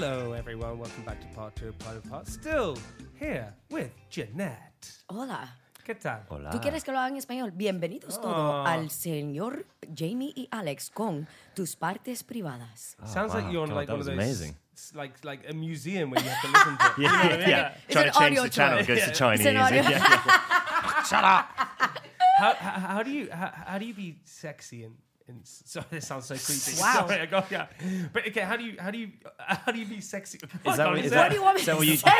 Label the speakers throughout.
Speaker 1: Hello, everyone. Welcome back to part two of Private Part. Still here with Janette.
Speaker 2: Hola.
Speaker 1: ¿Qué tal?
Speaker 2: ¿Tú quieres que lo haga en español? Bienvenidos oh. todos al señor Jamie y Alex con tus partes privadas.
Speaker 1: Ah, Sounds like you're on
Speaker 3: God,
Speaker 1: like
Speaker 3: that
Speaker 1: one of those,
Speaker 3: amazing.
Speaker 1: s- like like a museum where you have to listen to. it.
Speaker 3: Yeah,
Speaker 1: You know what I mean?
Speaker 3: yeah.
Speaker 2: It's
Speaker 3: Trying
Speaker 2: an
Speaker 3: to change
Speaker 2: audio
Speaker 3: the channel
Speaker 2: tour.
Speaker 3: goes to Chinese.
Speaker 2: an audio-
Speaker 3: Yeah, yeah. Shut up.
Speaker 1: How, how, how do you how, how do you be sexy and, and s- sorry this sounds so creepy.
Speaker 2: Wow.
Speaker 1: Sorry, I got yeah. But okay, how do you how do you how do you be sexy?
Speaker 3: Is that, what- is
Speaker 2: What do you want me to
Speaker 3: what
Speaker 2: say?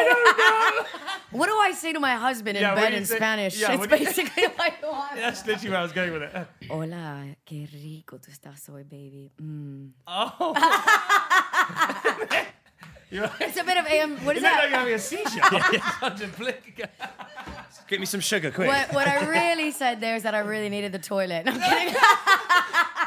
Speaker 2: What do I say to my husband in
Speaker 1: Yeah, what
Speaker 2: bed
Speaker 1: do you
Speaker 2: in
Speaker 1: say-
Speaker 2: Spanish?
Speaker 1: yeah,
Speaker 2: it's
Speaker 1: what do you-
Speaker 2: basically like what?
Speaker 1: That's literally where I was going with it.
Speaker 2: Hola, qué rico tú estás hoy, baby. Mm.
Speaker 1: Oh.
Speaker 2: It's a bit of AM. What is
Speaker 1: It looked like
Speaker 2: that?
Speaker 1: you're having a seizure. Such a blink.
Speaker 3: Get me some sugar, quick.
Speaker 2: What, what I really said there is that I really needed the toilet. I'm kidding.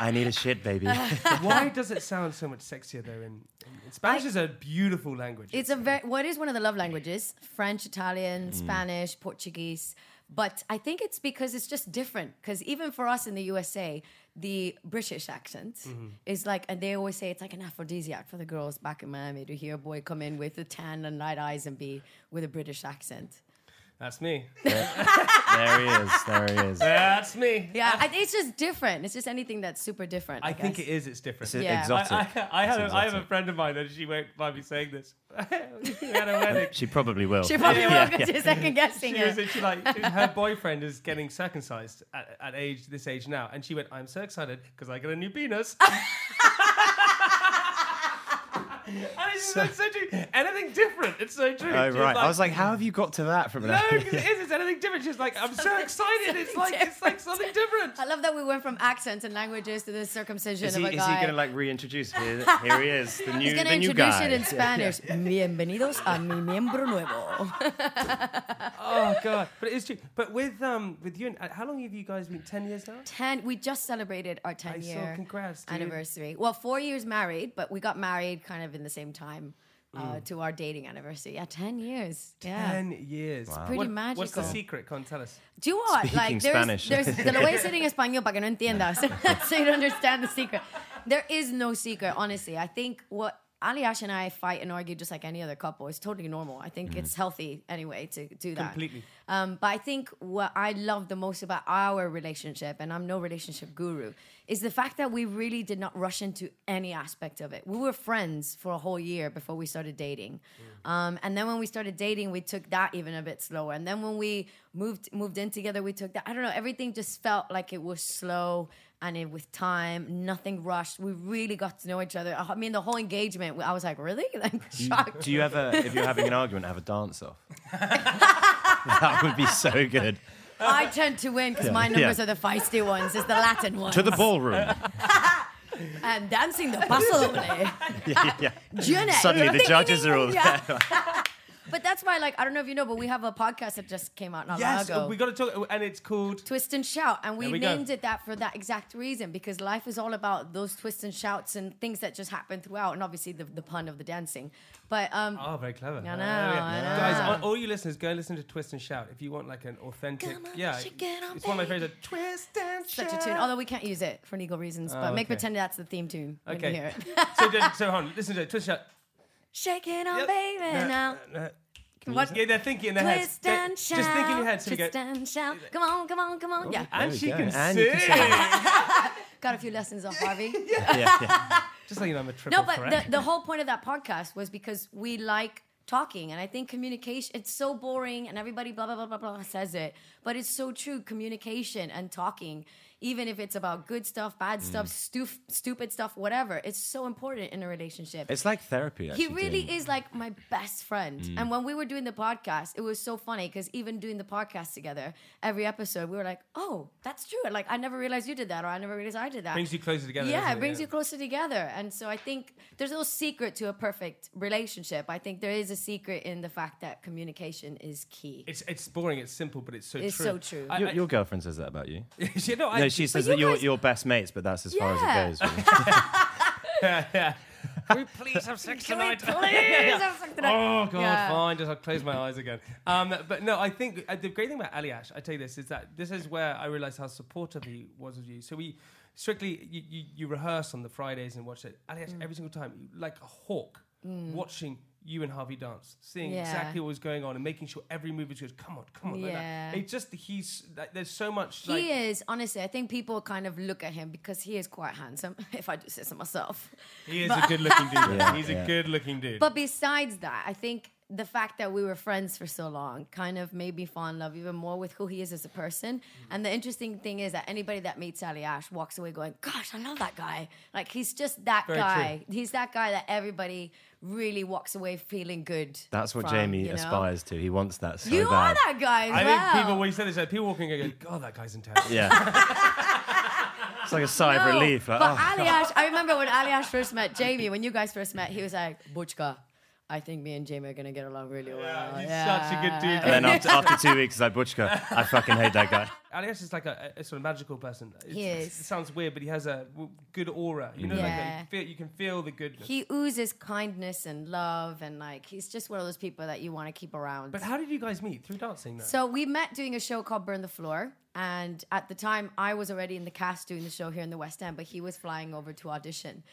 Speaker 3: I need a shit, baby.
Speaker 1: Why does it sound so much sexier though? In, in Spanish is a beautiful language.
Speaker 2: It's a very what is one of the love languages: French, Italian, Spanish, Portuguese. But I think it's because it's just different. Because even for us in the USA, the British accent mm-hmm. is like, and they always say it's like an aphrodisiac for the girls back in Miami to hear a boy come in with a tan and light eyes and be with a British accent.
Speaker 1: That's me.
Speaker 3: there he is. There he is.
Speaker 1: That's me.
Speaker 2: Yeah, I, it's just different. It's just anything that's super different. I,
Speaker 1: I think
Speaker 2: guess.
Speaker 1: it is. It's different.
Speaker 3: It's
Speaker 2: Yeah.
Speaker 3: exotic.
Speaker 1: I, I, I, had
Speaker 3: It's
Speaker 1: a, I have a friend of mine, and she won't mind me saying this. we had a wedding.
Speaker 3: She probably will.
Speaker 2: She probably
Speaker 3: Yeah,
Speaker 2: will because
Speaker 3: yeah.
Speaker 2: you're second guessing
Speaker 1: She was
Speaker 2: it.
Speaker 1: she like her boyfriend is getting circumcised at, at age this age now, and she went, "I'm so excited because I got a new penis." and it's so, so true. Anything different? It's so true.
Speaker 3: Oh
Speaker 1: She was
Speaker 3: right. I was like, how have you got to that from
Speaker 1: no,
Speaker 3: that?
Speaker 1: because it is. It's anything different. She's like, I'm so excited. It's like it's like something different.
Speaker 2: I love that we went from accents and languages to the circumcision
Speaker 3: Is
Speaker 2: of
Speaker 3: he,
Speaker 2: a
Speaker 3: is
Speaker 2: guy.
Speaker 3: he going to like reintroduce? Here, here he is, the new,
Speaker 2: He's gonna introduce it in Spanish. Bienvenidos a mi miembro nuevo.
Speaker 1: Oh god, but it is true. But with um with you, and uh, how long have you guys been? Ten years now.
Speaker 2: Ten. We just celebrated our ten
Speaker 1: I saw-
Speaker 2: year
Speaker 1: congrats, dude.
Speaker 2: anniversary. Well, four years married, but we got married kind of in the same time uh,
Speaker 1: Mm.
Speaker 2: to our dating anniversary. Yeah, ten years. Yeah.
Speaker 1: Ten years.
Speaker 2: Pretty
Speaker 1: What- What's the secret? Come on, tell us.
Speaker 2: Do you know what?
Speaker 3: Speaking
Speaker 2: like, there's,
Speaker 3: Spanish.
Speaker 2: there's, te lo voy a decir en español para que no entiendas, so you don't understand the secret. There is no secret, honestly. I think what Aljaž and I fight and argue just like any other couple. It's totally normal. I think it's healthy anyway to do that.
Speaker 1: Completely.
Speaker 2: Um, but I think what I love the most about our relationship, and I'm no relationship guru, is the fact that we really did not rush into any aspect of it. We were friends for a whole year before we started dating, um, and then when we started dating, we took that even a bit slower. And then when we moved moved in together, we took that. I don't know. Everything just felt like it was slow and it, with time, nothing rushed. We really got to know each other. I mean, the whole engagement. I was like, really, like shocked.
Speaker 3: Do you ever, if you're having an argument, have a dance off? that would be so good.
Speaker 2: I tend to win because my numbers are the feisty ones. It's the Latin ones.
Speaker 3: To the ballroom.
Speaker 2: and dancing the paso eh?
Speaker 3: yeah, yeah. Suddenly the judges are all there.
Speaker 2: Yeah. But that's why, like, I don't know if you know, but we have a podcast that just came out not
Speaker 1: Yes,
Speaker 2: long ago.
Speaker 1: we got to talk, and it's called.
Speaker 2: Twist and shout, and we,
Speaker 1: There we go.
Speaker 2: named it that for that exact reason because life is all about those twists and shouts and things that just happen throughout, and obviously the, the pun of the dancing. But um,
Speaker 1: Oh, very clever.
Speaker 2: I know,
Speaker 1: Oh, yeah.
Speaker 2: I know.
Speaker 1: Guys, all, all you listeners, go and listen to Twist and Shout if you want like an authentic.
Speaker 2: Come on,
Speaker 1: yeah,
Speaker 2: shake it up,
Speaker 1: it's one of my
Speaker 2: baby.
Speaker 1: favorites. Twist and
Speaker 2: such
Speaker 1: Shout.
Speaker 2: a tune, although we can't use it for legal reasons. but
Speaker 1: Oh,
Speaker 2: make
Speaker 1: okay.
Speaker 2: pretend that's the theme tune Okay. when you
Speaker 1: Okay.
Speaker 2: hear it.
Speaker 1: so, then- so hold on, listen to it. Twist and Shout.
Speaker 2: Shake it on,
Speaker 1: Yep.
Speaker 2: baby,
Speaker 1: No,
Speaker 2: now.
Speaker 1: no.
Speaker 2: What?
Speaker 1: Yeah, they're thinking in their heads.
Speaker 2: Twist and shout.
Speaker 1: Just think in your head. So we go.
Speaker 2: twist and shout. Come on, come on, come on. Yeah.
Speaker 1: And
Speaker 3: we
Speaker 1: she can
Speaker 3: And
Speaker 1: sing.
Speaker 3: can
Speaker 2: Got a few lessons off Harvey.
Speaker 3: Yeah, yeah.
Speaker 1: Just so you know, I'm a triple
Speaker 2: No, but
Speaker 1: threat.
Speaker 2: the, the whole point of that podcast was because we like talking. And I think communication, it's so boring and everybody blah, blah, blah, blah, blah says it. But it's so true. Communication and talking even if it's about good stuff, bad mm. stuff, stu- stupid stuff, whatever. It's so important in a relationship.
Speaker 3: It's like therapy.
Speaker 2: he
Speaker 3: Actually,
Speaker 2: really
Speaker 3: doing-
Speaker 2: is like my best friend. Mm. And when we were doing the podcast, it was so funny because even doing the podcast together, every episode, we were like, oh, that's true. Like, I never realized you did that, or I never realized I did that.
Speaker 1: Brings you closer together.
Speaker 2: Yeah,
Speaker 1: doesn't
Speaker 2: it brings you closer together. And so I think there's no secret to a perfect relationship. I think there is a secret in the fact that communication is key.
Speaker 1: It's it's boring. It's simple, but it's so
Speaker 2: It's
Speaker 1: true.
Speaker 2: so true.
Speaker 1: I,
Speaker 3: Your,
Speaker 1: I-
Speaker 3: your girlfriend says that about you.
Speaker 1: you know, I,
Speaker 3: no, she says that you're
Speaker 2: guys-
Speaker 3: you're best mates, but that's as far
Speaker 2: Yeah.
Speaker 3: as it goes. really.
Speaker 1: yeah. Can we please have sex
Speaker 2: Can we
Speaker 1: tonight?
Speaker 2: please have sex tonight?
Speaker 1: Oh god,
Speaker 2: Yeah.
Speaker 1: fine. Just I'll close my eyes again. Um, but no, I think uh, the great thing about Aljaž, I tell you this, is that this is where I realized how supportive he was of you. So we strictly you, you, you rehearse on the Fridays and watch it. Aljaž
Speaker 2: Mm.
Speaker 1: every single time, you- like a hawk, watching you and Harvey dance, seeing
Speaker 2: Yeah.
Speaker 1: exactly what was going on and making sure every move is goes. Come on, come on. like that.
Speaker 2: Yeah.
Speaker 1: It just he's like, there's so much.
Speaker 2: He
Speaker 1: like,
Speaker 2: is, honestly, I think people kind of look at him because he is quite handsome, if I do say so myself.
Speaker 1: He is a good looking dude.
Speaker 3: Yeah,
Speaker 1: He's
Speaker 3: yeah.
Speaker 1: a good looking dude.
Speaker 2: But besides that, I think the fact that we were friends for so long kind of made me fall in love even more with who he is as a person. Mm. And the interesting thing is that anybody that meets Aljaž walks away going, Gosh, I love that guy. Like he's just that
Speaker 1: Very
Speaker 2: guy. He's that guy that everybody really walks away feeling good.
Speaker 3: That's what
Speaker 2: from,
Speaker 3: Jamie
Speaker 2: you know?
Speaker 3: aspires to. He wants that so
Speaker 2: You
Speaker 3: bad.
Speaker 2: are that guy as
Speaker 1: I
Speaker 2: well.
Speaker 1: think people when you said this, like, people walking and go, God, that guy's intense.
Speaker 3: Yeah. it's like a sigh of relief. Like,
Speaker 2: but
Speaker 3: oh,
Speaker 2: Ali Ash, I remember when Aljaž first met Jamie, when you guys first met, he was like, Butchka, I think me and Jamie are gonna get along really well.
Speaker 1: he's such a good dude.
Speaker 3: and then after, after two weeks, it's like Butchka. I fucking hate that guy.
Speaker 1: Aljaž is like a, a sort of magical person. It's,
Speaker 2: He is.
Speaker 1: It sounds weird, but he has a good aura. You know, like
Speaker 2: Yeah.
Speaker 1: you, feel, you can feel the goodness.
Speaker 2: He oozes kindness and love, and like he's just one of those people that you want to keep around.
Speaker 1: but how did you guys meet? Through dancing, though?
Speaker 2: So we met doing a show called Burn the Floor. And at the time, I was already in the cast doing the show here in the West End, but he was flying over to audition.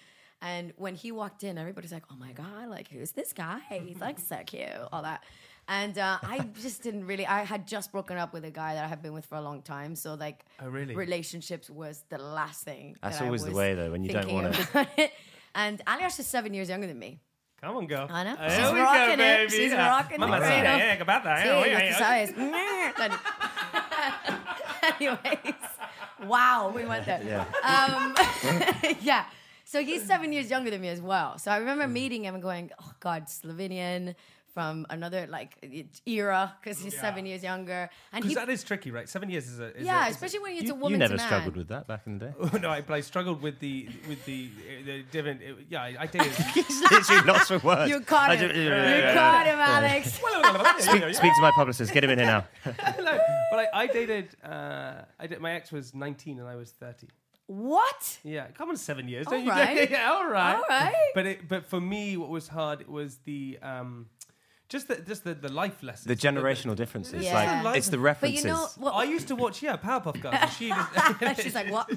Speaker 2: And when he walked in, everybody's like, oh my God, like, who's this guy? He's like so cute, all that. And uh, I just didn't really, I had just broken up with a guy that I had been with for a long time. So, like,
Speaker 1: Oh, really?
Speaker 2: relationships was the last thing.
Speaker 3: That's
Speaker 2: that I
Speaker 3: always the way, though, when you don't want it.
Speaker 2: And Aljaž is seven years younger than me.
Speaker 1: Come on, girl.
Speaker 2: I know.
Speaker 1: Here
Speaker 2: She's
Speaker 1: we
Speaker 2: rocking
Speaker 1: go,
Speaker 2: it.
Speaker 1: baby.
Speaker 2: She's
Speaker 1: Yeah.
Speaker 2: rocking the
Speaker 1: Mama
Speaker 2: cradle.
Speaker 1: said, yeah, about that.
Speaker 2: Sí,
Speaker 1: Yeah,
Speaker 2: just
Speaker 1: yeah,
Speaker 2: tú
Speaker 1: yeah.
Speaker 2: Anyways, wow, we went there.
Speaker 3: Yeah.
Speaker 2: Um, yeah. So he's seven years younger than me as well. So I remember
Speaker 1: Hmm.
Speaker 2: meeting him and going, "Oh God, Slovenian from another like era because he's seven years younger." And he,
Speaker 1: Because that is tricky, right? Seven years is a. Is
Speaker 2: yeah,
Speaker 1: a, is
Speaker 2: especially when it's
Speaker 3: You,
Speaker 2: a
Speaker 3: you
Speaker 2: woman
Speaker 3: never
Speaker 2: to man.
Speaker 3: struggled with that back in the day.
Speaker 1: A, no, I, but I struggled with the with the uh, the different. Uh, yeah, I, I dated.
Speaker 3: He's literally lost for words.
Speaker 2: You caught him. You
Speaker 3: yeah.
Speaker 2: caught him, Alex.
Speaker 3: Speak, speak to my publicist. Get him in here now.
Speaker 1: no, but I, I dated. Uh, I did, my ex was 19 and I was 30.
Speaker 2: What?
Speaker 1: Yeah, come on, seven years.
Speaker 2: All
Speaker 1: don't you?
Speaker 2: right.
Speaker 1: yeah, all right.
Speaker 2: All right.
Speaker 1: But it, but for me, what was hard was the um, just the just the, the life lessons.
Speaker 3: The generational differences.
Speaker 2: Yeah.
Speaker 3: Like, it's the
Speaker 2: But
Speaker 3: references.
Speaker 2: you know what?
Speaker 1: I used to watch yeah Powerpuff Girls. and She was,
Speaker 2: She's like, what?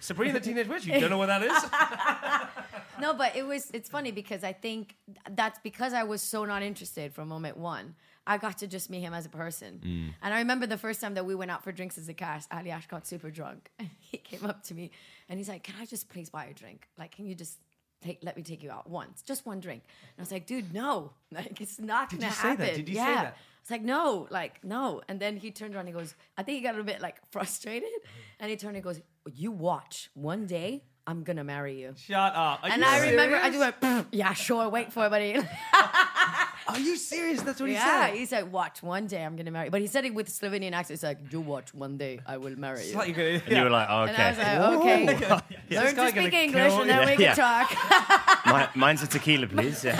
Speaker 1: Sabrina the Teenage Witch. You don't know what that is?
Speaker 2: No, but it was it's funny because I think that's because I was so not interested from moment one. I got to just meet him as a person.
Speaker 3: Mm.
Speaker 2: And I remember the first time that we went out for drinks as a cast, Aljaž got super drunk. And he came up to me and he's like, Can I just please buy a drink? Like, can you just take let me take you out once? Just one drink. And I was like, dude, no. Like it's not
Speaker 1: Did
Speaker 2: gonna
Speaker 1: you say that?
Speaker 2: happen.
Speaker 1: Did you
Speaker 2: yeah.
Speaker 1: say that?
Speaker 2: I was like, no, like, no. And then he turned around and he goes, I think he got a bit like frustrated. And he turned and goes, You watch, one day I'm gonna marry you.
Speaker 1: Shut up. Are
Speaker 2: And
Speaker 1: you
Speaker 2: I remember I
Speaker 1: serious?
Speaker 2: just went, yeah, sure, wait for it, buddy.
Speaker 1: Are you serious? That's what he said.
Speaker 2: yeah,
Speaker 1: said.
Speaker 2: he said, watch, one day I'm gonna marry. But he said it with Slovenian accent. It's like, you watch, one day I will marry you.
Speaker 1: like you're
Speaker 3: and you were like, oh,
Speaker 2: And I was
Speaker 3: okay.
Speaker 2: like, okay,
Speaker 1: This
Speaker 2: learn
Speaker 1: guy
Speaker 2: to
Speaker 1: gonna
Speaker 2: speak
Speaker 1: kill
Speaker 2: English and then
Speaker 3: you.
Speaker 2: we can
Speaker 3: Yeah.
Speaker 2: talk.
Speaker 3: Mi- mine's a tequila, please. Yeah.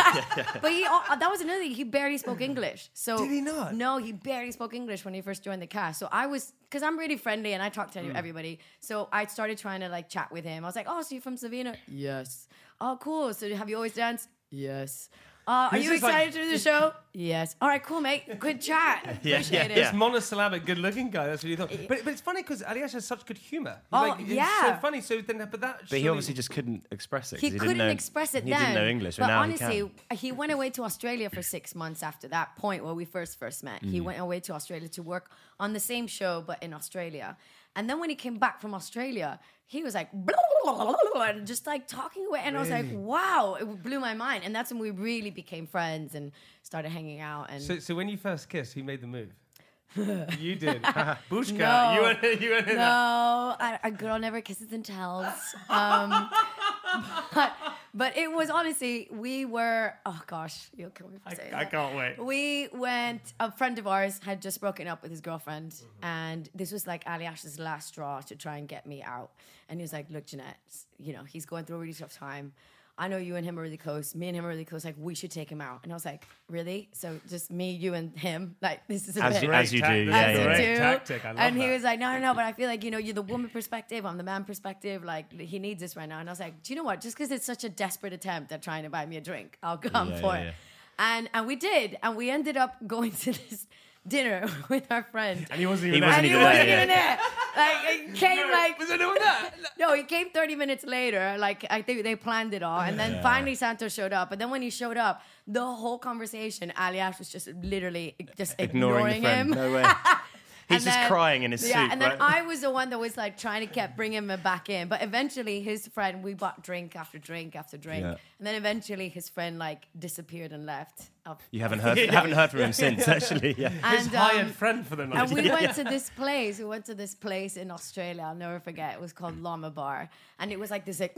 Speaker 2: but he, oh, uh, that was another thing. He barely spoke English. So
Speaker 1: Did he not?
Speaker 2: No, he barely spoke English when he first joined the cast. So I was, because I'm really friendly and I talk to mm. everybody. So I started trying to like chat with him. I was like, oh, so you're from Slovenia? Yes. Oh, cool. So have you always danced? Yes. Uh, are
Speaker 1: This
Speaker 2: you
Speaker 1: is like-
Speaker 2: excited to do the show? yes. All right, cool, mate. Good chat. Appreciate
Speaker 3: yeah,
Speaker 2: it.
Speaker 3: This
Speaker 1: monosyllabic, good-looking guy. That's what you thought. But, but it's funny because Aljaž has such good humor.
Speaker 2: Oh,
Speaker 1: like, it's
Speaker 2: yeah.
Speaker 1: so funny. So then, but that.
Speaker 3: But he
Speaker 1: surely-
Speaker 3: obviously just couldn't express it. 'cause
Speaker 2: he,
Speaker 3: didn't
Speaker 2: couldn't
Speaker 3: know,
Speaker 2: express it
Speaker 3: he
Speaker 2: then.
Speaker 3: didn't know English, but,
Speaker 2: but
Speaker 3: now
Speaker 2: honestly,
Speaker 3: he can.
Speaker 2: he went away to Australia for six months after that point where we first first met.
Speaker 3: Mm.
Speaker 2: He went away to Australia to work on the same show but in Australia. And then when he came back from Australia, he was like blah, blah, blah, and just like talking away, and I was like, wow, it blew my mind. And that's when we really became friends and started hanging out. And
Speaker 1: So, so when you first kissed, he made the move. You did. Bushka.
Speaker 2: No.
Speaker 1: You went, you went in
Speaker 2: No. I, a girl never kisses and tells. Um, but, but it was honestly, we were. Oh gosh, you'll kill me for saying
Speaker 1: I
Speaker 2: that.
Speaker 1: I can't wait.
Speaker 2: We went. A friend of ours had just broken up with his girlfriend, mm-hmm. and this was like Aljaž's last straw to try and get me out. And he was like, "Look, Janette, you know he's going through a really tough time. I know you and him are really close. Me and him are really close. Like we should take him out." And I was like, "Really? So just me, you, and him? Like this is a
Speaker 3: As
Speaker 2: bit."
Speaker 3: you, as you do, yeah,
Speaker 2: as
Speaker 3: yeah.
Speaker 2: you
Speaker 1: Great
Speaker 2: do.
Speaker 1: tactic. I love
Speaker 2: and he
Speaker 1: that.
Speaker 2: was like, no, no, no. But I feel like you know, you're the woman perspective. I'm the man perspective. Like he needs this right now. And I was like, do you know what? Just because it's such a desperate attempt at trying to buy me a drink, I'll come
Speaker 3: Yeah,
Speaker 2: for
Speaker 3: yeah,
Speaker 2: it.
Speaker 3: yeah.
Speaker 2: And and we did, and we ended up going to this dinner with our friend.
Speaker 1: And he wasn't
Speaker 3: He
Speaker 1: even
Speaker 3: wasn't
Speaker 2: And he wasn't
Speaker 3: there,
Speaker 2: even there. Like it came like
Speaker 1: Was anyone there?
Speaker 2: no, he came 30 minutes later. Like I think they planned it all, and then
Speaker 3: Yeah.
Speaker 2: finally Santos showed up. But then when he showed up, the whole conversation, Aljaž was just literally just
Speaker 3: Ignoring,
Speaker 2: ignoring, him.
Speaker 3: No way. He's
Speaker 2: And
Speaker 3: just
Speaker 2: then-
Speaker 3: crying in his
Speaker 2: yeah,
Speaker 3: suit.
Speaker 2: and then
Speaker 3: right?
Speaker 2: I was the one that was like trying to keep bringing him back in. But eventually, his friend, we bought drink after drink after drink,
Speaker 3: Yeah.
Speaker 2: and then eventually his friend like disappeared and left. Up-
Speaker 3: You haven't heard, haven't heard from him since, actually. Yeah.
Speaker 1: His
Speaker 2: And,
Speaker 1: hired
Speaker 2: um,
Speaker 1: friend for the night.
Speaker 2: and we went to this place. We went to this place in Australia. I'll never forget. It was called Llama Bar, and it was like this like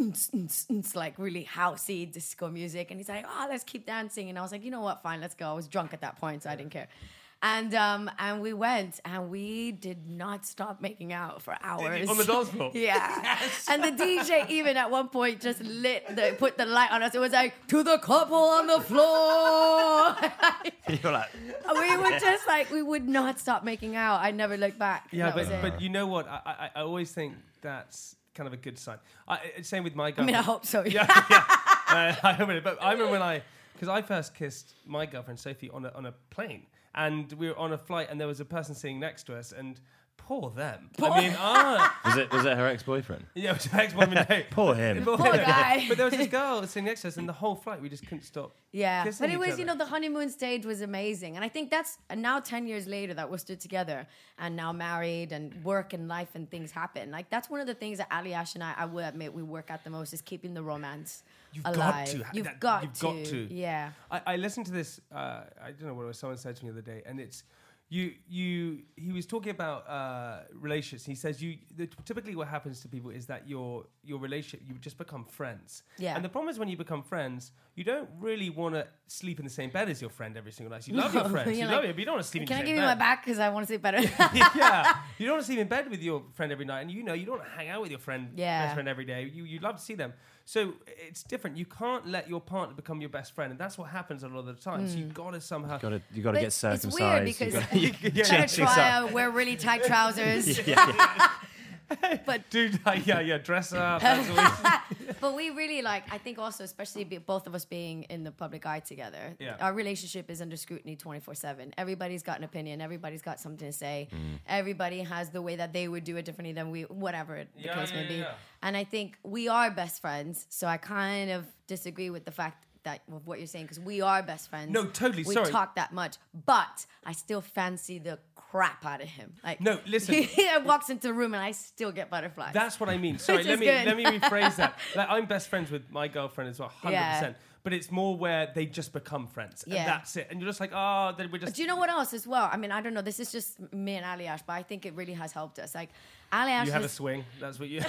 Speaker 2: like really housey disco music. And he's like, "Oh, let's keep dancing." And I was like, "You know what? Fine, let's go." I was drunk at that point, so I didn't care. And um and we went and we did not stop making out for hours
Speaker 1: On the dance floor?
Speaker 2: Yeah. And the DJ even at one point just lit the put the light on us. It was like to the couple on the floor.
Speaker 3: You're like,
Speaker 2: we were just like we would not stop making out. I never looked back.
Speaker 1: Yeah,
Speaker 2: That
Speaker 1: but,
Speaker 2: was it.
Speaker 1: but you know what? I, I, I always think that's kind of a good sign. I, I- same with my
Speaker 2: I
Speaker 1: girlfriend.
Speaker 2: mean, I hope so.
Speaker 1: yeah, yeah. Uh, I remember it. But I remember when I, because I first kissed my girlfriend Sophie on a, on a plane, and we were on a flight, and there was a person sitting next to us, and poor them. I mean, ah,
Speaker 3: was it, was it her ex boyfriend?
Speaker 1: yeah, it was her ex-boyfriend. no.
Speaker 3: Poor him.
Speaker 2: Poor guy.
Speaker 1: But there was this girl sitting next to us, and the whole flight we just couldn't stop.
Speaker 2: Yeah, but it
Speaker 1: each
Speaker 2: was, you know, the honeymoon stage was amazing. And I think that's and now 10 years later that we're still together and now married and work and life and things happen. Like, that's one of the things that Aljaž and I, I will admit, we work at the most is keeping the romance
Speaker 1: You've got
Speaker 2: alive.
Speaker 1: to.
Speaker 2: You've
Speaker 1: That-
Speaker 2: got
Speaker 1: you've
Speaker 2: to.
Speaker 1: got to.
Speaker 2: Yeah.
Speaker 1: I, I listened to this. Uh, I don't know what it was. Someone said to me the other day, and it's you. You. He was talking about uh, relationships. He says you. The, typically, what happens to people is that your your relationship you just become friends.
Speaker 2: Yeah.
Speaker 1: And the problem is when you become friends, you don't really want to sleep in the same bed as your friend every single night. You love your friends. you
Speaker 2: You're
Speaker 1: love
Speaker 2: like,
Speaker 1: it, but you don't want to sleep in
Speaker 2: Can I give you my back? Because I want to sleep better.
Speaker 1: yeah, you don't want to sleep in bed with your friend every night, and you know you don't want to hang out with your friend,
Speaker 2: Yeah.
Speaker 1: best friend every day. You you love to see them, so it's different. You can't let your partner become your best friend, and that's what happens a lot of the time. So you've hmm. got to somehow.
Speaker 3: Got to, you got to
Speaker 2: But
Speaker 3: get
Speaker 2: it's
Speaker 3: circumcised.
Speaker 2: weird
Speaker 3: you
Speaker 2: because
Speaker 3: gotta- you
Speaker 1: Yeah.
Speaker 2: Trying
Speaker 3: change
Speaker 2: try
Speaker 3: up.
Speaker 2: wear really tight trousers. but
Speaker 1: Dude, yeah, yeah, dress up.
Speaker 2: But we really like i think also especially be, both of us being in the public eye together
Speaker 1: Yeah.
Speaker 2: our relationship is under scrutiny 24-7 everybody's got an opinion everybody's got something to say
Speaker 1: Mm.
Speaker 2: everybody has the way that they would do it differently than we whatever the
Speaker 1: Yeah,
Speaker 2: case may
Speaker 1: yeah,
Speaker 2: be
Speaker 1: yeah.
Speaker 2: and i think we are best friends so i kind of disagree with the fact that of what you're saying because we are best friends
Speaker 1: No, totally, Sorry.
Speaker 2: we
Speaker 1: sorry.
Speaker 2: talk that much but i still fancy the crap out of him like
Speaker 1: No, listen.
Speaker 2: he walks into the room and i still get butterflies
Speaker 1: that's what I mean. Sorry, let me
Speaker 2: good.
Speaker 1: let me rephrase that. Like I'm best friends with my girlfriend as well, hundred
Speaker 2: Yeah.
Speaker 1: percent. But it's more where they just become friends,
Speaker 2: Yeah.
Speaker 1: and that's it. And you're just like, oh, then we're just.
Speaker 2: Do you know what else as well? I mean, I don't know. This is just me and Aljaž, but I think it really has helped us. Like, Aljaž,
Speaker 1: you have a swing. That's what you.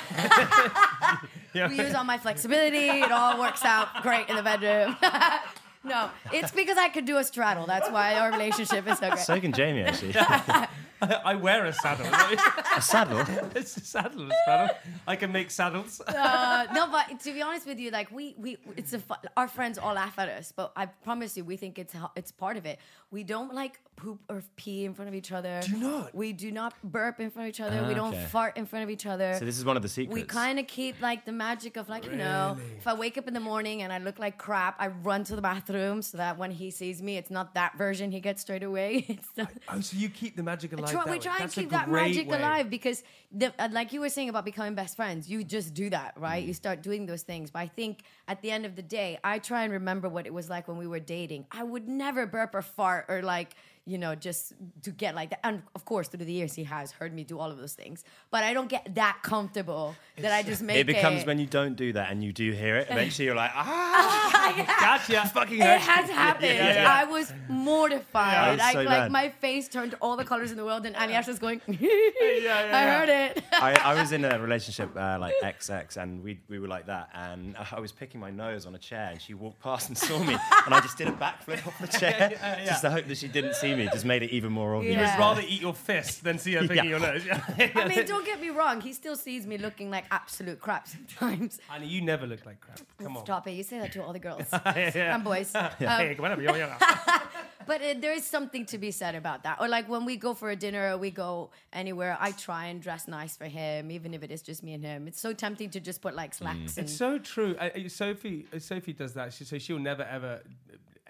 Speaker 2: we use all my flexibility. It all works out great in the bedroom. no, it's because I could do a straddle. That's why our relationship is so great.
Speaker 3: So can Jamie, actually.
Speaker 1: I wear a saddle.
Speaker 3: a saddle.
Speaker 1: it's a saddle, a saddle. I can make saddles.
Speaker 2: Uh, no, but to be honest with you, like we, we, it's a fu- our friends all laugh at us, but I promise you, we think it's it's part of it. We don't like poop or pee in front of each other.
Speaker 1: Do not?
Speaker 2: We do not burp in front of each other. we
Speaker 3: Ah,
Speaker 2: don't
Speaker 3: okay.
Speaker 2: fart in front of each other.
Speaker 3: So this is one of the secrets.
Speaker 2: We kind of keep like the magic of like you know, if I wake up in the morning and I look like crap, I run to the bathroom so that when he sees me, it's not that version he gets straight away. It's the,
Speaker 1: Oh, so you keep the magic alive.
Speaker 2: Try, we try and keep that magic
Speaker 1: way.
Speaker 2: alive because, the, uh, like you were saying about becoming best friends, you just do that, right? You start doing those things. But I think at the end of the day, I try and remember what it was like when we were dating. I would never burp or fart or like, you know, just to get like that. And of course, through the years, he has heard me do all of those things. But I don't get that comfortable that I just make
Speaker 3: It becomes when you don't do that and you do hear it. Eventually, you're like, ah,
Speaker 1: Gotcha.
Speaker 3: fucking
Speaker 2: It
Speaker 3: hurts.
Speaker 2: has happened.
Speaker 1: yeah, yeah.
Speaker 2: I was mortified.
Speaker 3: Yeah,
Speaker 2: I,
Speaker 3: it's so
Speaker 2: like my face turned all the colors in the world, and Aljaž was going.
Speaker 1: yeah,
Speaker 2: I
Speaker 1: yeah.
Speaker 2: heard it.
Speaker 3: I, I was in a relationship uh, like XX, and we we were like that. And I was picking my nose on a chair, and she walked past and saw me, and I just did a backflip off the chair, just to hope that she didn't see me. Just made it even more obvious.
Speaker 1: You
Speaker 2: Yeah.
Speaker 1: would rather eat your fist than see her picking your nose.
Speaker 2: I mean, don't get me wrong. He still sees me looking like absolute crap sometimes.
Speaker 1: Honey, you never look like crap. Come on.
Speaker 2: Stop it. You say that to all the girls
Speaker 1: Yeah.
Speaker 2: and boys. Um. But uh, there is something to be said about that. Or like when we go for a dinner or we go anywhere, I try and dress nice for him, even if it is just me and him. It's so tempting to just put like slacks. And,
Speaker 1: It's so true. I, I- Sophie, uh, Sophie does that. She, so she'll never ever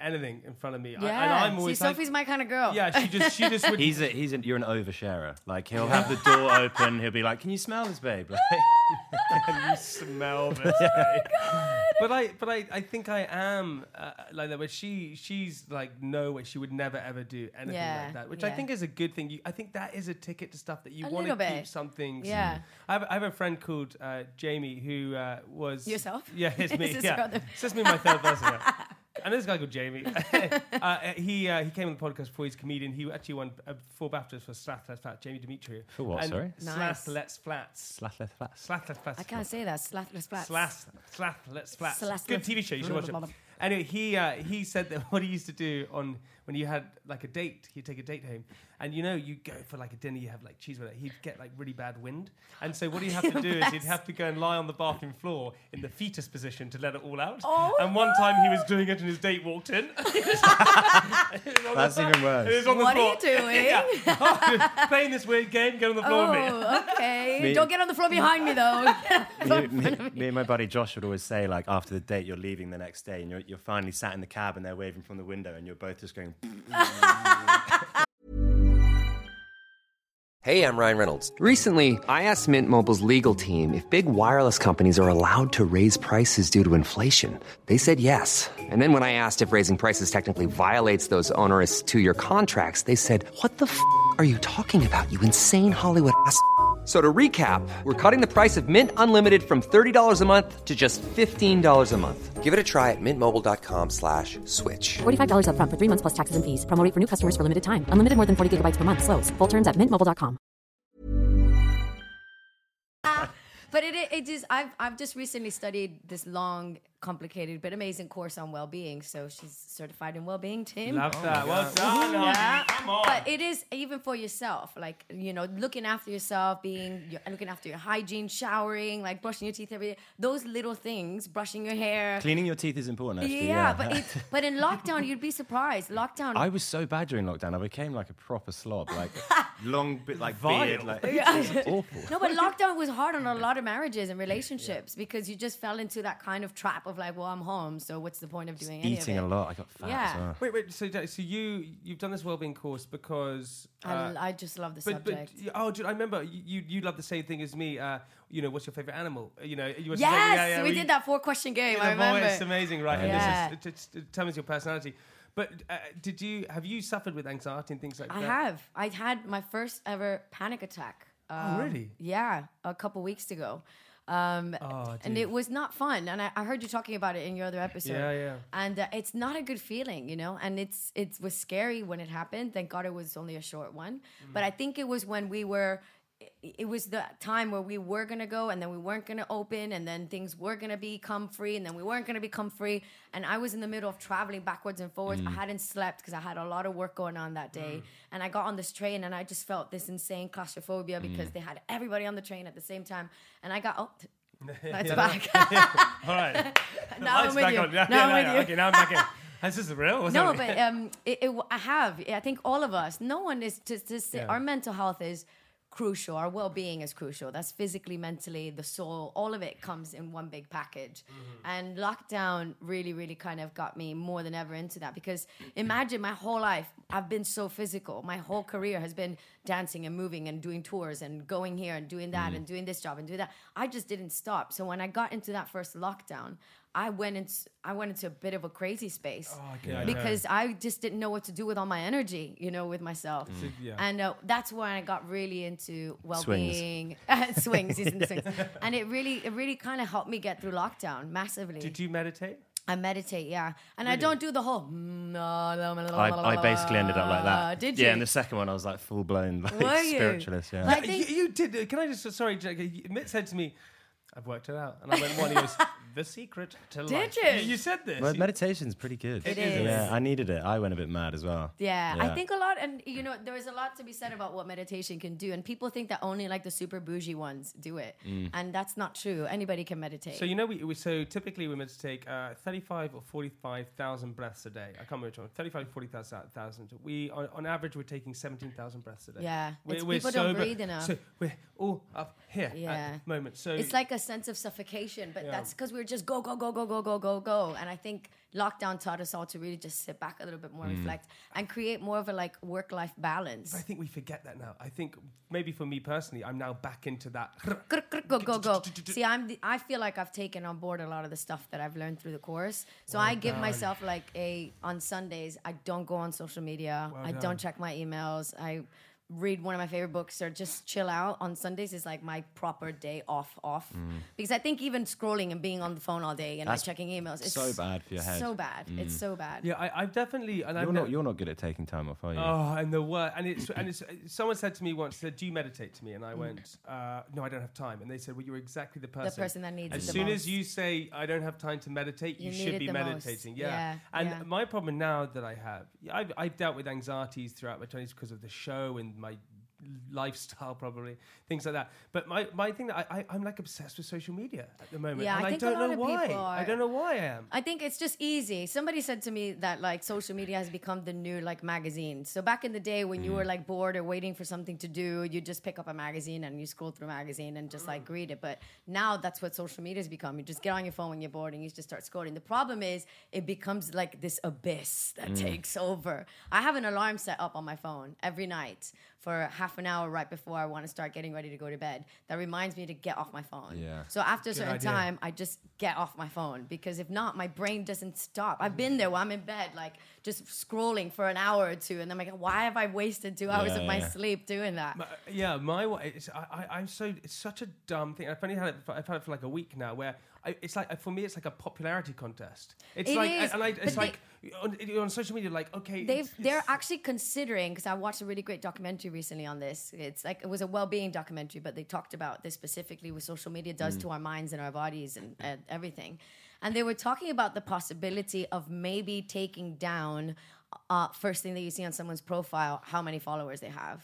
Speaker 1: anything in front of me. I-
Speaker 2: yeah.
Speaker 1: and I'm
Speaker 2: See,
Speaker 1: always like,
Speaker 2: Sophie's my kind of girl.
Speaker 1: yeah. She just, she just would.
Speaker 3: He's a, he's a, you're an oversharer. Like he'll have the door open. He'll be like, "Can you smell this, babe?" Like,
Speaker 1: you smell this. But I, but I, I think I am uh, like that. Where she, she's like no way. She would never ever do anything
Speaker 2: Yeah,
Speaker 1: like that, which I think is a good thing. You, I think that is a ticket to stuff that you want to keep
Speaker 2: bit.
Speaker 1: some things.
Speaker 2: Yeah.
Speaker 1: I have, I have a friend called uh, Jamie who uh, was
Speaker 2: Yourself?
Speaker 1: Yeah, it's me.
Speaker 2: Is this
Speaker 1: yeah, it's just me, my third person. Yeah. And this guy called Jamie. uh, he uh, he came on the podcast before he's a comedian. He actually won uh, four BAFTAs for Slath Let's Flat. Jamie Demetriou.
Speaker 3: For what,
Speaker 1: And
Speaker 3: sorry?
Speaker 2: Nice.
Speaker 1: Slath Let's Flats.
Speaker 3: Slathless flats.
Speaker 1: Slath Let's Flats.
Speaker 2: I can't say that. Slathless flats.
Speaker 1: Slash, slash, let's flat.
Speaker 2: Slash,
Speaker 1: Good
Speaker 2: let's-
Speaker 1: TV show. You should watch it. Anyway, he uh, he said that what he used to do on when you had like a date, he'd take a date home, and you know you go for like a dinner, you have like cheese with it. He'd get like really bad wind, and so what he'd have to do is he'd have to go and lie on the bathroom floor in the fetus position to let it all out.
Speaker 2: Oh,
Speaker 1: and one time he was doing it, and his date walked in.
Speaker 3: That's even worse.
Speaker 1: It was on the
Speaker 2: What are you doing?
Speaker 1: Yeah. Oh, playing this weird game. Get on the floor with me.
Speaker 2: Oh, okay.
Speaker 3: Me-
Speaker 2: Don't get on the floor behind me though.
Speaker 3: me, me, me and my buddy Josh would always say, like, after the date, you're leaving the next day, and you're, you're finally sat in the cab, and they're waving from the window, and you're both just going.
Speaker 4: Hey, I'm Ryan Reynolds.
Speaker 5: Recently, I asked Mint Mobile's legal team if big wireless companies are allowed to raise prices due to inflation. They said yes. And then when I asked if raising prices technically violates those onerous two year contracts, they said, What the f are you talking about, you insane Hollywood ass? F- So to recap, we're cutting the price of Mint Unlimited from $30 a month to just $15 a month.
Speaker 4: Give it a try at mintmobile.com slash switch.
Speaker 6: $45 upfront for three months plus taxes and fees. Promo for new customers for limited time. Unlimited more than 40 gigabytes per month. Slows. Full terms at mintmobile.com.
Speaker 2: But it, it is. I've I've just recently studied this long, complicated but amazing course on well-being. So she's certified in well-being, Tim.
Speaker 1: Love oh, that. Well done.
Speaker 2: Yeah.
Speaker 1: Come on.
Speaker 2: But it is even for yourself, like you know, looking after yourself, being your- looking after your hygiene, showering, like brushing your teeth every day. Those little things, brushing your hair.
Speaker 3: Cleaning your teeth is important, actually.
Speaker 2: yeah,
Speaker 3: Yeah,
Speaker 2: but it, but in lockdown, you'd be surprised. Lockdown.
Speaker 3: I was so bad during lockdown. I became like a proper slob, like long, bit like
Speaker 1: Vile.
Speaker 3: beard, like awful.
Speaker 2: No, but lockdown was hard on a lot of marriages and relationships because you just fell into that kind of trap of like, well, I'm home, so what's the point of doing any
Speaker 3: Eating
Speaker 2: of
Speaker 3: a lot. I got fat
Speaker 2: Yeah.
Speaker 3: as well.
Speaker 1: Wait, wait. So, so you you've done this wellbeing course because
Speaker 2: I,
Speaker 1: uh,
Speaker 2: I just love the
Speaker 1: but, but
Speaker 2: subject.
Speaker 1: y- oh, dude, I remember you you you love the same thing as me. Uh, you know, what's your favorite animal? Uh, You know, you were
Speaker 2: yes,
Speaker 1: saying- yeah, yeah,
Speaker 2: we did that four question game.
Speaker 1: Yeah,
Speaker 2: I
Speaker 1: the
Speaker 2: remember.
Speaker 1: voice, amazing, right? And
Speaker 2: Yeah.
Speaker 1: this is, it, it, it determines your personality. But uh, did you have you suffered with anxiety and things like
Speaker 2: I
Speaker 1: that?
Speaker 2: I have. I had my first ever panic attack. Um,
Speaker 1: really?
Speaker 2: Yeah, a couple weeks ago. Um,
Speaker 1: Oh,
Speaker 2: and it was not fun. And I, I heard you talking about it in your other episode.
Speaker 1: Yeah, yeah.
Speaker 2: And uh, it's not a good feeling, you know. And it's it was scary when it happened. Thank God it was only a short one.
Speaker 1: Mm.
Speaker 2: But I think it was when we were. It- was the time where we were gonna go, and then we weren't gonna open, and then things were gonna become free, and then we weren't gonna become free. And I was in the middle of traveling backwards and forwards. I mm. hadn't slept because I had a lot of work going on that day. Mm. And I got on this train, and I just felt this insane claustrophobia mm. because they had everybody on the train at the same time. And I got oh, t- that's back.
Speaker 1: All right.
Speaker 2: now I'm with
Speaker 1: back
Speaker 2: you.
Speaker 1: on.
Speaker 2: Now
Speaker 1: yeah,
Speaker 2: I'm with you.
Speaker 1: Okay, now I'm back in. This is real.
Speaker 2: No, but um, it, it, I have. I think all of us. No one is to, to say
Speaker 1: Yeah.
Speaker 2: our mental health is crucial. Our well-being is crucial. That's physically, mentally, the soul. All of it comes in one big package.
Speaker 1: Mm-hmm.
Speaker 2: And lockdown really, really kind of got me more than ever into that because imagine my whole life I've been so physical. My whole career has been dancing and moving and doing tours and going here and doing that and doing this job and doing that. I just didn't stop. So when I got into that first lockdown, I went into I went into a bit of a crazy space
Speaker 1: Oh, okay, I know.
Speaker 2: because I just didn't know what to do with all my energy, you know, with myself.
Speaker 1: yeah.
Speaker 2: And uh, that's when I got really into well-being, swings, yes, and swings, and it really, it really kind of helped me get through lockdown massively.
Speaker 1: Did you meditate?
Speaker 2: I meditate, yeah, and I don't do the whole. mm,
Speaker 3: I, I basically ended up like that.
Speaker 2: Did you?
Speaker 3: Yeah, and the second one I was like full blown like,
Speaker 2: Were you?
Speaker 3: spiritualist. Yeah.
Speaker 2: Like-
Speaker 1: you, you did. Can I just sorry, Jack? Mitt said to me, "I've worked it out," and I went, "One." He goes, "The secret to
Speaker 2: Did
Speaker 1: life."
Speaker 2: you?
Speaker 1: You said this.
Speaker 3: Well,
Speaker 1: You-
Speaker 3: meditation's pretty good.
Speaker 2: It is.
Speaker 3: Yeah, I needed it. I went a bit mad as well.
Speaker 2: Yeah,
Speaker 3: Yeah.
Speaker 2: I think a lot, and you know, there is a lot to be said about what meditation can do, and people think that only like the super bougie ones do it,
Speaker 3: Mm.
Speaker 2: and that's not true. Anybody can meditate.
Speaker 1: So you know, we, we so typically we're meant to take uh, thirty-five or forty-five thousand breaths a day. I can't remember which one. Thirty-five, forty thousand. We on, on average we're taking seventeen thousand breaths a day.
Speaker 2: Yeah,
Speaker 1: we're,
Speaker 2: it's-
Speaker 1: we're
Speaker 2: people don't breathe enough.
Speaker 1: So we're all up here
Speaker 2: Yeah.
Speaker 1: at the moment. So
Speaker 2: it's like a sense of suffocation, but
Speaker 1: Yeah.
Speaker 2: that's because we're just go, go, go, go, go, go, go, go. And I think lockdown taught us all to really just sit back a little bit more,
Speaker 3: Mm.
Speaker 2: reflect, and create more of a like work-life balance.
Speaker 1: I think we forget that now. I think maybe for me personally, I'm now back into that.
Speaker 2: Grr, grr, Go, go, go. See, I'm. The, I feel like I've taken on board a lot of the stuff that I've learned through the course. So I give myself like a on Sundays. I don't go on social media.
Speaker 1: Well
Speaker 2: I
Speaker 1: done.
Speaker 2: don't check my emails. I read one of my favorite books or just chill out on Sundays is like my proper day off off mm. because I think even scrolling and being on the phone all day and
Speaker 3: That's
Speaker 2: like checking emails it's
Speaker 3: so bad for your head.
Speaker 2: So bad. It's mm. so bad.
Speaker 1: yeah, I, I've definitely. And I've
Speaker 3: You're
Speaker 1: ne-
Speaker 3: not, you're not good at taking time off, are you?
Speaker 1: Oh, and the word, and it's and it's. Someone said to me once, said, "Do you meditate?" To me, and I mm. went, uh, "No, I don't have time." And they said, "Well, you're exactly the person.
Speaker 2: the person that needs
Speaker 1: As
Speaker 2: it the
Speaker 1: soon as you say, "I don't have time to meditate," you,
Speaker 2: You
Speaker 1: should be meditating. Yeah.
Speaker 2: Yeah,
Speaker 1: And
Speaker 2: yeah.
Speaker 1: my problem now that I have, I've, I've dealt with anxieties throughout my twenties because of the show and my lifestyle probably things like that but my, my thing that I, I i'm like obsessed with social media at the moment
Speaker 2: Yeah,
Speaker 1: and
Speaker 2: I
Speaker 1: i,
Speaker 2: think a
Speaker 1: don't
Speaker 2: lot
Speaker 1: know
Speaker 2: of
Speaker 1: why
Speaker 2: people
Speaker 1: i don't know why i am
Speaker 2: I think it's just easy. Somebody said to me that like social media has become the new like magazine. So back in the day when you were mm. like bored or waiting for something to do, you just pick up a magazine and you scroll through a magazine and just like read it. But now that's what social media has become. You just get on your phone when you're bored and you just start scrolling. The problem is it becomes like this abyss that mm. takes over. I have an alarm set up on my phone every night for half an hour right before I want to start getting ready to go to bed. That reminds me to get off my phone.
Speaker 3: Yeah.
Speaker 2: So after a certain
Speaker 1: idea.
Speaker 2: time, I just get off my phone because if not, my brain doesn't stop. I've been there where I'm in bed, like just scrolling for an hour or two, and I'm like, why have I wasted two hours
Speaker 3: Yeah,
Speaker 2: of my
Speaker 3: yeah.
Speaker 2: sleep doing that?
Speaker 1: My- yeah, my wa- it's, I, I, I'm so it's such a dumb thing. I've only had it. For, I've had it for like a week now. Where I, it's like for me, it's like a popularity contest. It's
Speaker 2: It
Speaker 1: like
Speaker 2: is,
Speaker 1: and I, it's
Speaker 2: they-
Speaker 1: like on, on social media, like okay,
Speaker 2: they've they're actually considering because I watched a really great documentary recently on this. It's like it was a well-being documentary, but they talked about this specifically what social media does mm. to our minds and our bodies and, and everything. And they were talking about the possibility of maybe taking down uh, first thing that you see on someone's profile how many followers they have,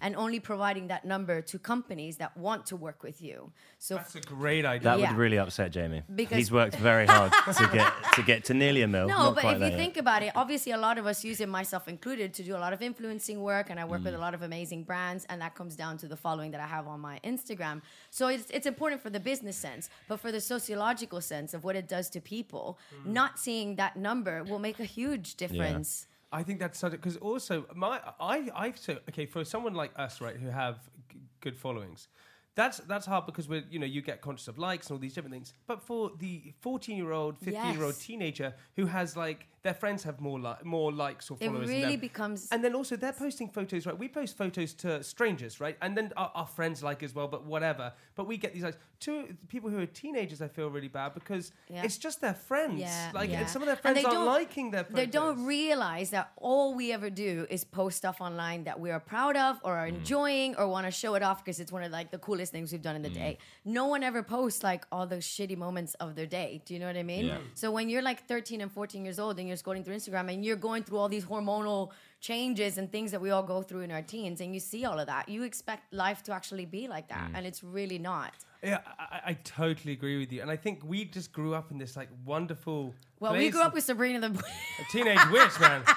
Speaker 2: and only providing that number to companies that want to work with you. So
Speaker 1: that's a great idea.
Speaker 3: that
Speaker 2: yeah.
Speaker 3: would really upset Jamie.
Speaker 2: Because-
Speaker 3: He's worked very hard to get to get to nearly a mil.
Speaker 2: No,
Speaker 3: not
Speaker 2: but
Speaker 3: quite
Speaker 2: if you
Speaker 3: yet.
Speaker 2: think about it, obviously a lot of us use it, myself included, to do a lot of influencing work, and I work with
Speaker 3: Mm.
Speaker 2: a lot of amazing brands, and that comes down to the following that I have on my Instagram. So it's it's important for the business sense, but for the sociological sense of what it does to people,
Speaker 3: Mm.
Speaker 2: not seeing that number will make a huge difference.
Speaker 1: I think that's such because also my I I so okay for someone like us right who have g- good followings. That's that's hard because we're you know you get conscious of likes and all these different things. But for the fourteen year old, fifteen year old
Speaker 2: Yes.
Speaker 1: teenager who has like their friends have more li- more likes or
Speaker 2: It
Speaker 1: followers, than
Speaker 2: really
Speaker 1: them.
Speaker 2: becomes-
Speaker 1: And then also they're posting photos right. We post photos to strangers right, and then our, our friends like as well. But whatever. But we get these likes. To people who are teenagers, I feel really bad because
Speaker 2: Yeah.
Speaker 1: it's just their friends.
Speaker 2: Yeah,
Speaker 1: like
Speaker 2: yeah.
Speaker 1: and some of their friends aren't liking their. Photos.
Speaker 2: They don't realize that all we ever do is post stuff online that we are proud of or are
Speaker 1: Mm.
Speaker 2: enjoying or want to show it off because it's one of like the coolest things we've done in the day. No one ever posts like all those shitty moments of their day. Do you know what I mean?
Speaker 3: Yeah.
Speaker 2: So when you're like 13 and 14 years old and you're scrolling through Instagram and you're going through all these hormonal changes and things that we all go through in our teens and you see all of that, you expect life to actually be like
Speaker 1: Mm.
Speaker 2: that. And it's really not.
Speaker 1: Yeah, I, I- totally agree with you, and I think we just grew up in this like wonderful.
Speaker 2: Well, we grew up with Sabrina the
Speaker 1: a teenage witch, man.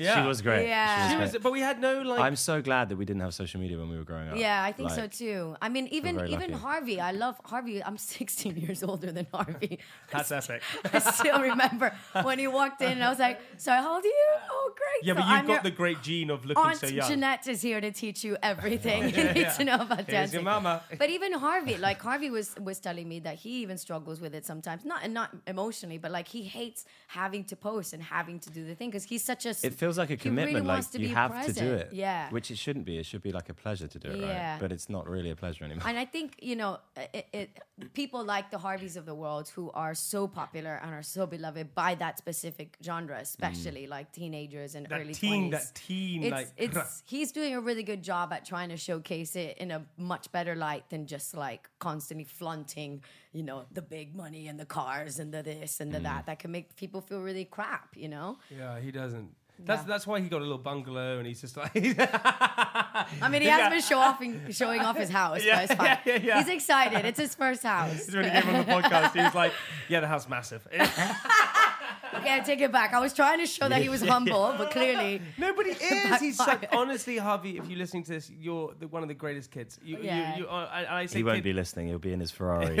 Speaker 1: Yeah.
Speaker 3: She was great.
Speaker 2: Yeah.
Speaker 1: She
Speaker 3: She
Speaker 1: was,
Speaker 3: great.
Speaker 1: but we had no like.
Speaker 3: I'm so glad that we didn't have social media when we were growing up.
Speaker 2: Yeah, I think so too. I mean, even even
Speaker 3: lucky.
Speaker 2: Harvey. I love Harvey. I'm 16 years older than Harvey.
Speaker 1: that's epic.
Speaker 2: I still remember when he walked in, and I was like, "So how old are you? Oh, great!
Speaker 1: Yeah,
Speaker 2: so
Speaker 1: but you've
Speaker 2: I'm
Speaker 1: got
Speaker 2: your
Speaker 1: the great gene of looking
Speaker 2: Aunt
Speaker 1: so young.
Speaker 2: Jeanette is here to teach you everything you need to know about
Speaker 1: Here's
Speaker 2: dancing.
Speaker 1: your mama.
Speaker 2: But even Harvey, like Harvey was was telling me that he even struggles with it sometimes. Not and not emotionally, but like he hates having to post and having to do the thing because he's such a.
Speaker 3: It feels like a
Speaker 2: he really
Speaker 3: commitment. like
Speaker 2: wants to
Speaker 3: you
Speaker 2: be
Speaker 3: have to do it.
Speaker 2: Yeah.
Speaker 3: Which it shouldn't be. It should be like a pleasure to do it,
Speaker 2: Yeah.
Speaker 3: right? But it's not really a pleasure anymore.
Speaker 2: And I think you know, it, it, people like the Harveys of the world who are so popular and are so beloved by that specific genre, mm. especially like teenagers and
Speaker 1: That
Speaker 2: early
Speaker 1: teen,
Speaker 2: 20s.
Speaker 1: that teen,
Speaker 2: it's,
Speaker 1: like.
Speaker 2: it's he's doing a really good job at trying to showcase it in a much better light than just like constantly flaunting, you know, the big money and the cars and the this and the that. Mm. That can make people feel really crap, you know.
Speaker 1: yeah, he doesn't. That's
Speaker 2: Yeah.
Speaker 1: that's why he got a little bungalow, and he's just like.
Speaker 2: I mean, he hasn't been show offing, showing off his house,
Speaker 1: Yeah,
Speaker 2: but it's fine.
Speaker 1: yeah, yeah, yeah.
Speaker 2: He's excited. It's his first house.
Speaker 1: He's really good on the podcast. He was like, "Yeah, the house massive."
Speaker 2: Okay, I take it back. I was trying to show that he was humble, but clearly,
Speaker 1: Nobody is. He's like, honestly, Harvey. If you're listening to this, you're the, one of the greatest kids. You,
Speaker 2: Yeah.
Speaker 1: you, you, uh, I, I say
Speaker 3: he won't
Speaker 1: kid,
Speaker 3: be listening. He'll be in his Ferrari.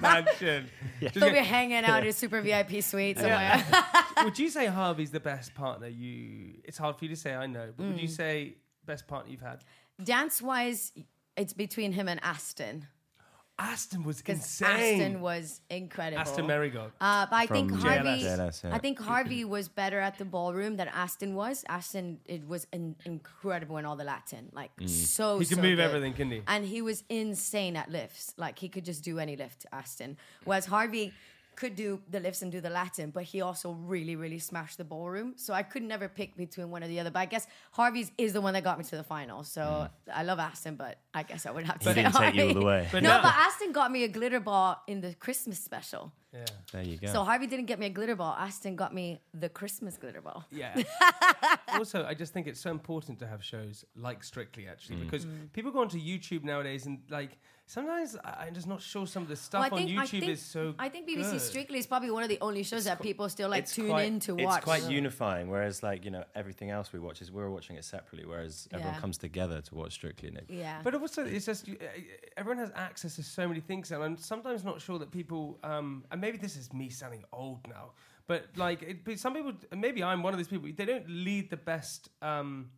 Speaker 1: mansion. Just
Speaker 2: he'll be hanging out in a super VIP suite somewhere.
Speaker 1: would you say Harvey's the best partner? You. It's hard for you to say. I know, but would
Speaker 2: Mm.
Speaker 1: you say best partner you've had?
Speaker 2: Dance wise, it's between him and Aston
Speaker 1: Aston was
Speaker 2: because
Speaker 1: insane.
Speaker 2: Aston was incredible.
Speaker 1: Aston Merrygold.
Speaker 2: Uh, but I think Harvey,
Speaker 3: JLS, yeah.
Speaker 2: I think Harvey was better at the ballroom than Aston was. Aston, it was in, incredible in all the Latin, like so.
Speaker 1: He can
Speaker 2: so
Speaker 1: move
Speaker 2: good.
Speaker 1: everything, couldn't he?
Speaker 2: And he was insane at lifts. Like he could just do any lift, Aston. Whereas Harvey could do the lifts and do the Latin, but he also really, really smashed the ballroom. So I could never pick between one or the other. But I guess Harvey's is the one that got me to the final. So mm. I love Aston, but I guess I would have to
Speaker 3: He
Speaker 2: say
Speaker 3: didn't take you all the way.
Speaker 1: But
Speaker 2: no,
Speaker 1: now-
Speaker 2: but Aston got me a glitter ball in the Christmas special.
Speaker 1: Yeah.
Speaker 3: there you go.
Speaker 2: So Harvey didn't get me a glitter ball. Aston got me the Christmas glitter ball.
Speaker 1: Yeah. also, I just think it's so important to have shows like Strictly, actually,
Speaker 3: Mm.
Speaker 1: because
Speaker 2: Mm.
Speaker 1: people go onto YouTube nowadays and like sometimes I- I'm just not sure some of the stuff
Speaker 2: Well,
Speaker 1: on YouTube is so.
Speaker 2: I think BBC
Speaker 1: good.
Speaker 2: Strictly is probably one of the only shows that people still like tune
Speaker 3: quite,
Speaker 2: in to watch.
Speaker 3: it's
Speaker 2: watch.
Speaker 3: quite unifying. Whereas, like you know, everything else we watch is we're watching it separately. Whereas everyone
Speaker 2: Yeah.
Speaker 3: comes together to watch Strictly. And it,
Speaker 2: yeah.
Speaker 1: But also, it's just you, uh, everyone has access to so many things, and I'm sometimes not sure that people. Um, and maybe this is me sounding old now, but like it, but some people, maybe I'm one of those people. They don't lead the best um,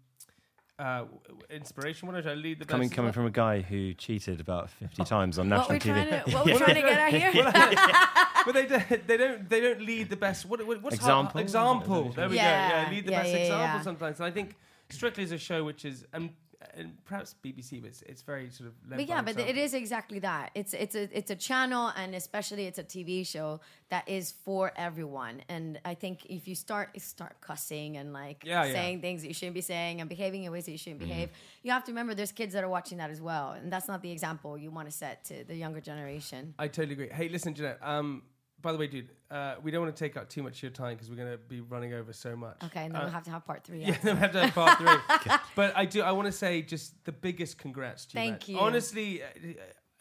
Speaker 1: uh, inspiration. What did I lead the
Speaker 3: coming
Speaker 1: best?
Speaker 3: coming from a guy who cheated about 50 times on
Speaker 2: what
Speaker 3: national
Speaker 2: we're
Speaker 3: TV.
Speaker 2: trying to what we're trying to get at here.
Speaker 1: but they don't, they don't they don't lead the best what, what what's
Speaker 3: Example?
Speaker 1: hard- example there we
Speaker 2: Yeah,
Speaker 1: go yeah lead the
Speaker 2: yeah,
Speaker 1: best
Speaker 2: yeah,
Speaker 1: example
Speaker 2: yeah.
Speaker 1: sometimes and I think Strictly is a show which is and, and perhaps BBC but it's, it's very sort of
Speaker 2: But yeah, but it is exactly that. It's it's a it's a channel and especially it's a TV show that is for everyone. And I think if you start start cussing and like
Speaker 1: Yeah, yeah.
Speaker 2: saying things that you shouldn't be saying and behaving in ways that you shouldn't behave, you have to remember there's kids that are watching that as well. And that's not the example you want to set to the younger generation.
Speaker 1: I totally agree hey listen Janette um by the way dude uh, we don't want to take up too much of your time because we're going to be running over so much
Speaker 2: Okay, and then
Speaker 1: Uh,
Speaker 2: we'll have to have part three.
Speaker 1: Yeah, then we'll have to have part three. But I do. I want to say just the biggest congrats to you.
Speaker 2: Thank
Speaker 1: man.
Speaker 2: you.
Speaker 1: Honestly, uh,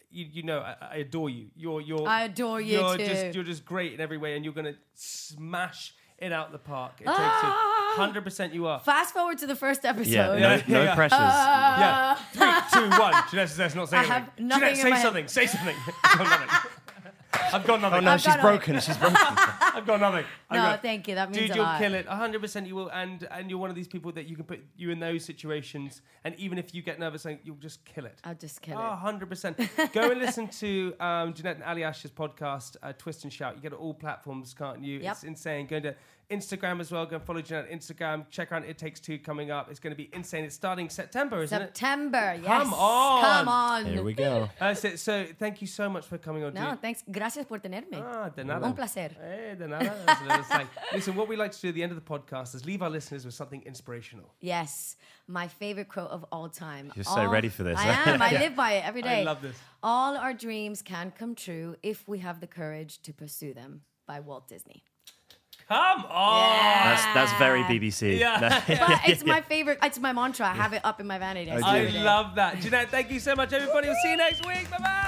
Speaker 1: you, you know I, I adore you. You're you're.
Speaker 2: I adore you
Speaker 1: you're
Speaker 2: too.
Speaker 1: Just, you're just great in every way, and you're gonna smash it out the park. It
Speaker 2: Ah!
Speaker 1: takes you. Hundred percent, you are.
Speaker 2: Fast forward to the first episode.
Speaker 3: Yeah, no,
Speaker 1: Yeah,
Speaker 3: no
Speaker 1: yeah.
Speaker 3: pressures.
Speaker 1: yeah. Three, two, one. Janette says not saying
Speaker 2: I have
Speaker 1: anything.
Speaker 2: nothing Janette,
Speaker 1: say
Speaker 2: my head.
Speaker 1: something. Say something. I've got nothing. I've
Speaker 3: oh no,
Speaker 2: I've
Speaker 3: she's
Speaker 2: got it.
Speaker 3: broken. She's broken.
Speaker 1: I've got nothing. I've
Speaker 2: No,
Speaker 1: got-
Speaker 2: thank you. That means
Speaker 1: Dude,
Speaker 2: a
Speaker 1: you'll
Speaker 2: lot.
Speaker 1: kill it. 100% you will. And and you're one of these people that you can put you in those situations. And even if you get nervous, like, you'll just kill it.
Speaker 2: I'll just kill
Speaker 1: Oh,
Speaker 2: it.
Speaker 1: 100%. Go and listen to um, Janette and Aljaž's podcast, uh, Twist and Shout. You get it all platforms, can't you?
Speaker 2: Yep.
Speaker 1: It's insane. Go to Instagram as well. Go and follow Janette on Instagram. Check out It Takes Two coming up. It's going to be insane. It's starting September, isn't it?
Speaker 2: September, yes.
Speaker 1: Come on.
Speaker 2: Come on.
Speaker 3: Here we go.
Speaker 1: That's it. So thank you so much for coming on.
Speaker 2: No,
Speaker 1: dude.
Speaker 2: thanks. Gracias por tenerme.
Speaker 1: Ah, de nada.
Speaker 2: Un placer.
Speaker 1: Hey, de nada. That's what I was like. Listen, what we like to do at the end of the podcast is leave our listeners with something inspirational.
Speaker 2: Yes, my favorite quote of all time.
Speaker 3: You're so ready for this,
Speaker 2: I am. I live by it every day.
Speaker 1: I love this.
Speaker 2: All our dreams can come true if we have the courage to pursue them. By Walt Disney.
Speaker 1: Come on.
Speaker 3: That's that's very BBC.
Speaker 1: Yeah.
Speaker 2: But it's my favorite. It's my mantra. I have it up in my vanity.
Speaker 3: I
Speaker 1: I love that. Janette, thank you so much, everybody. We'll see you next week. Bye bye.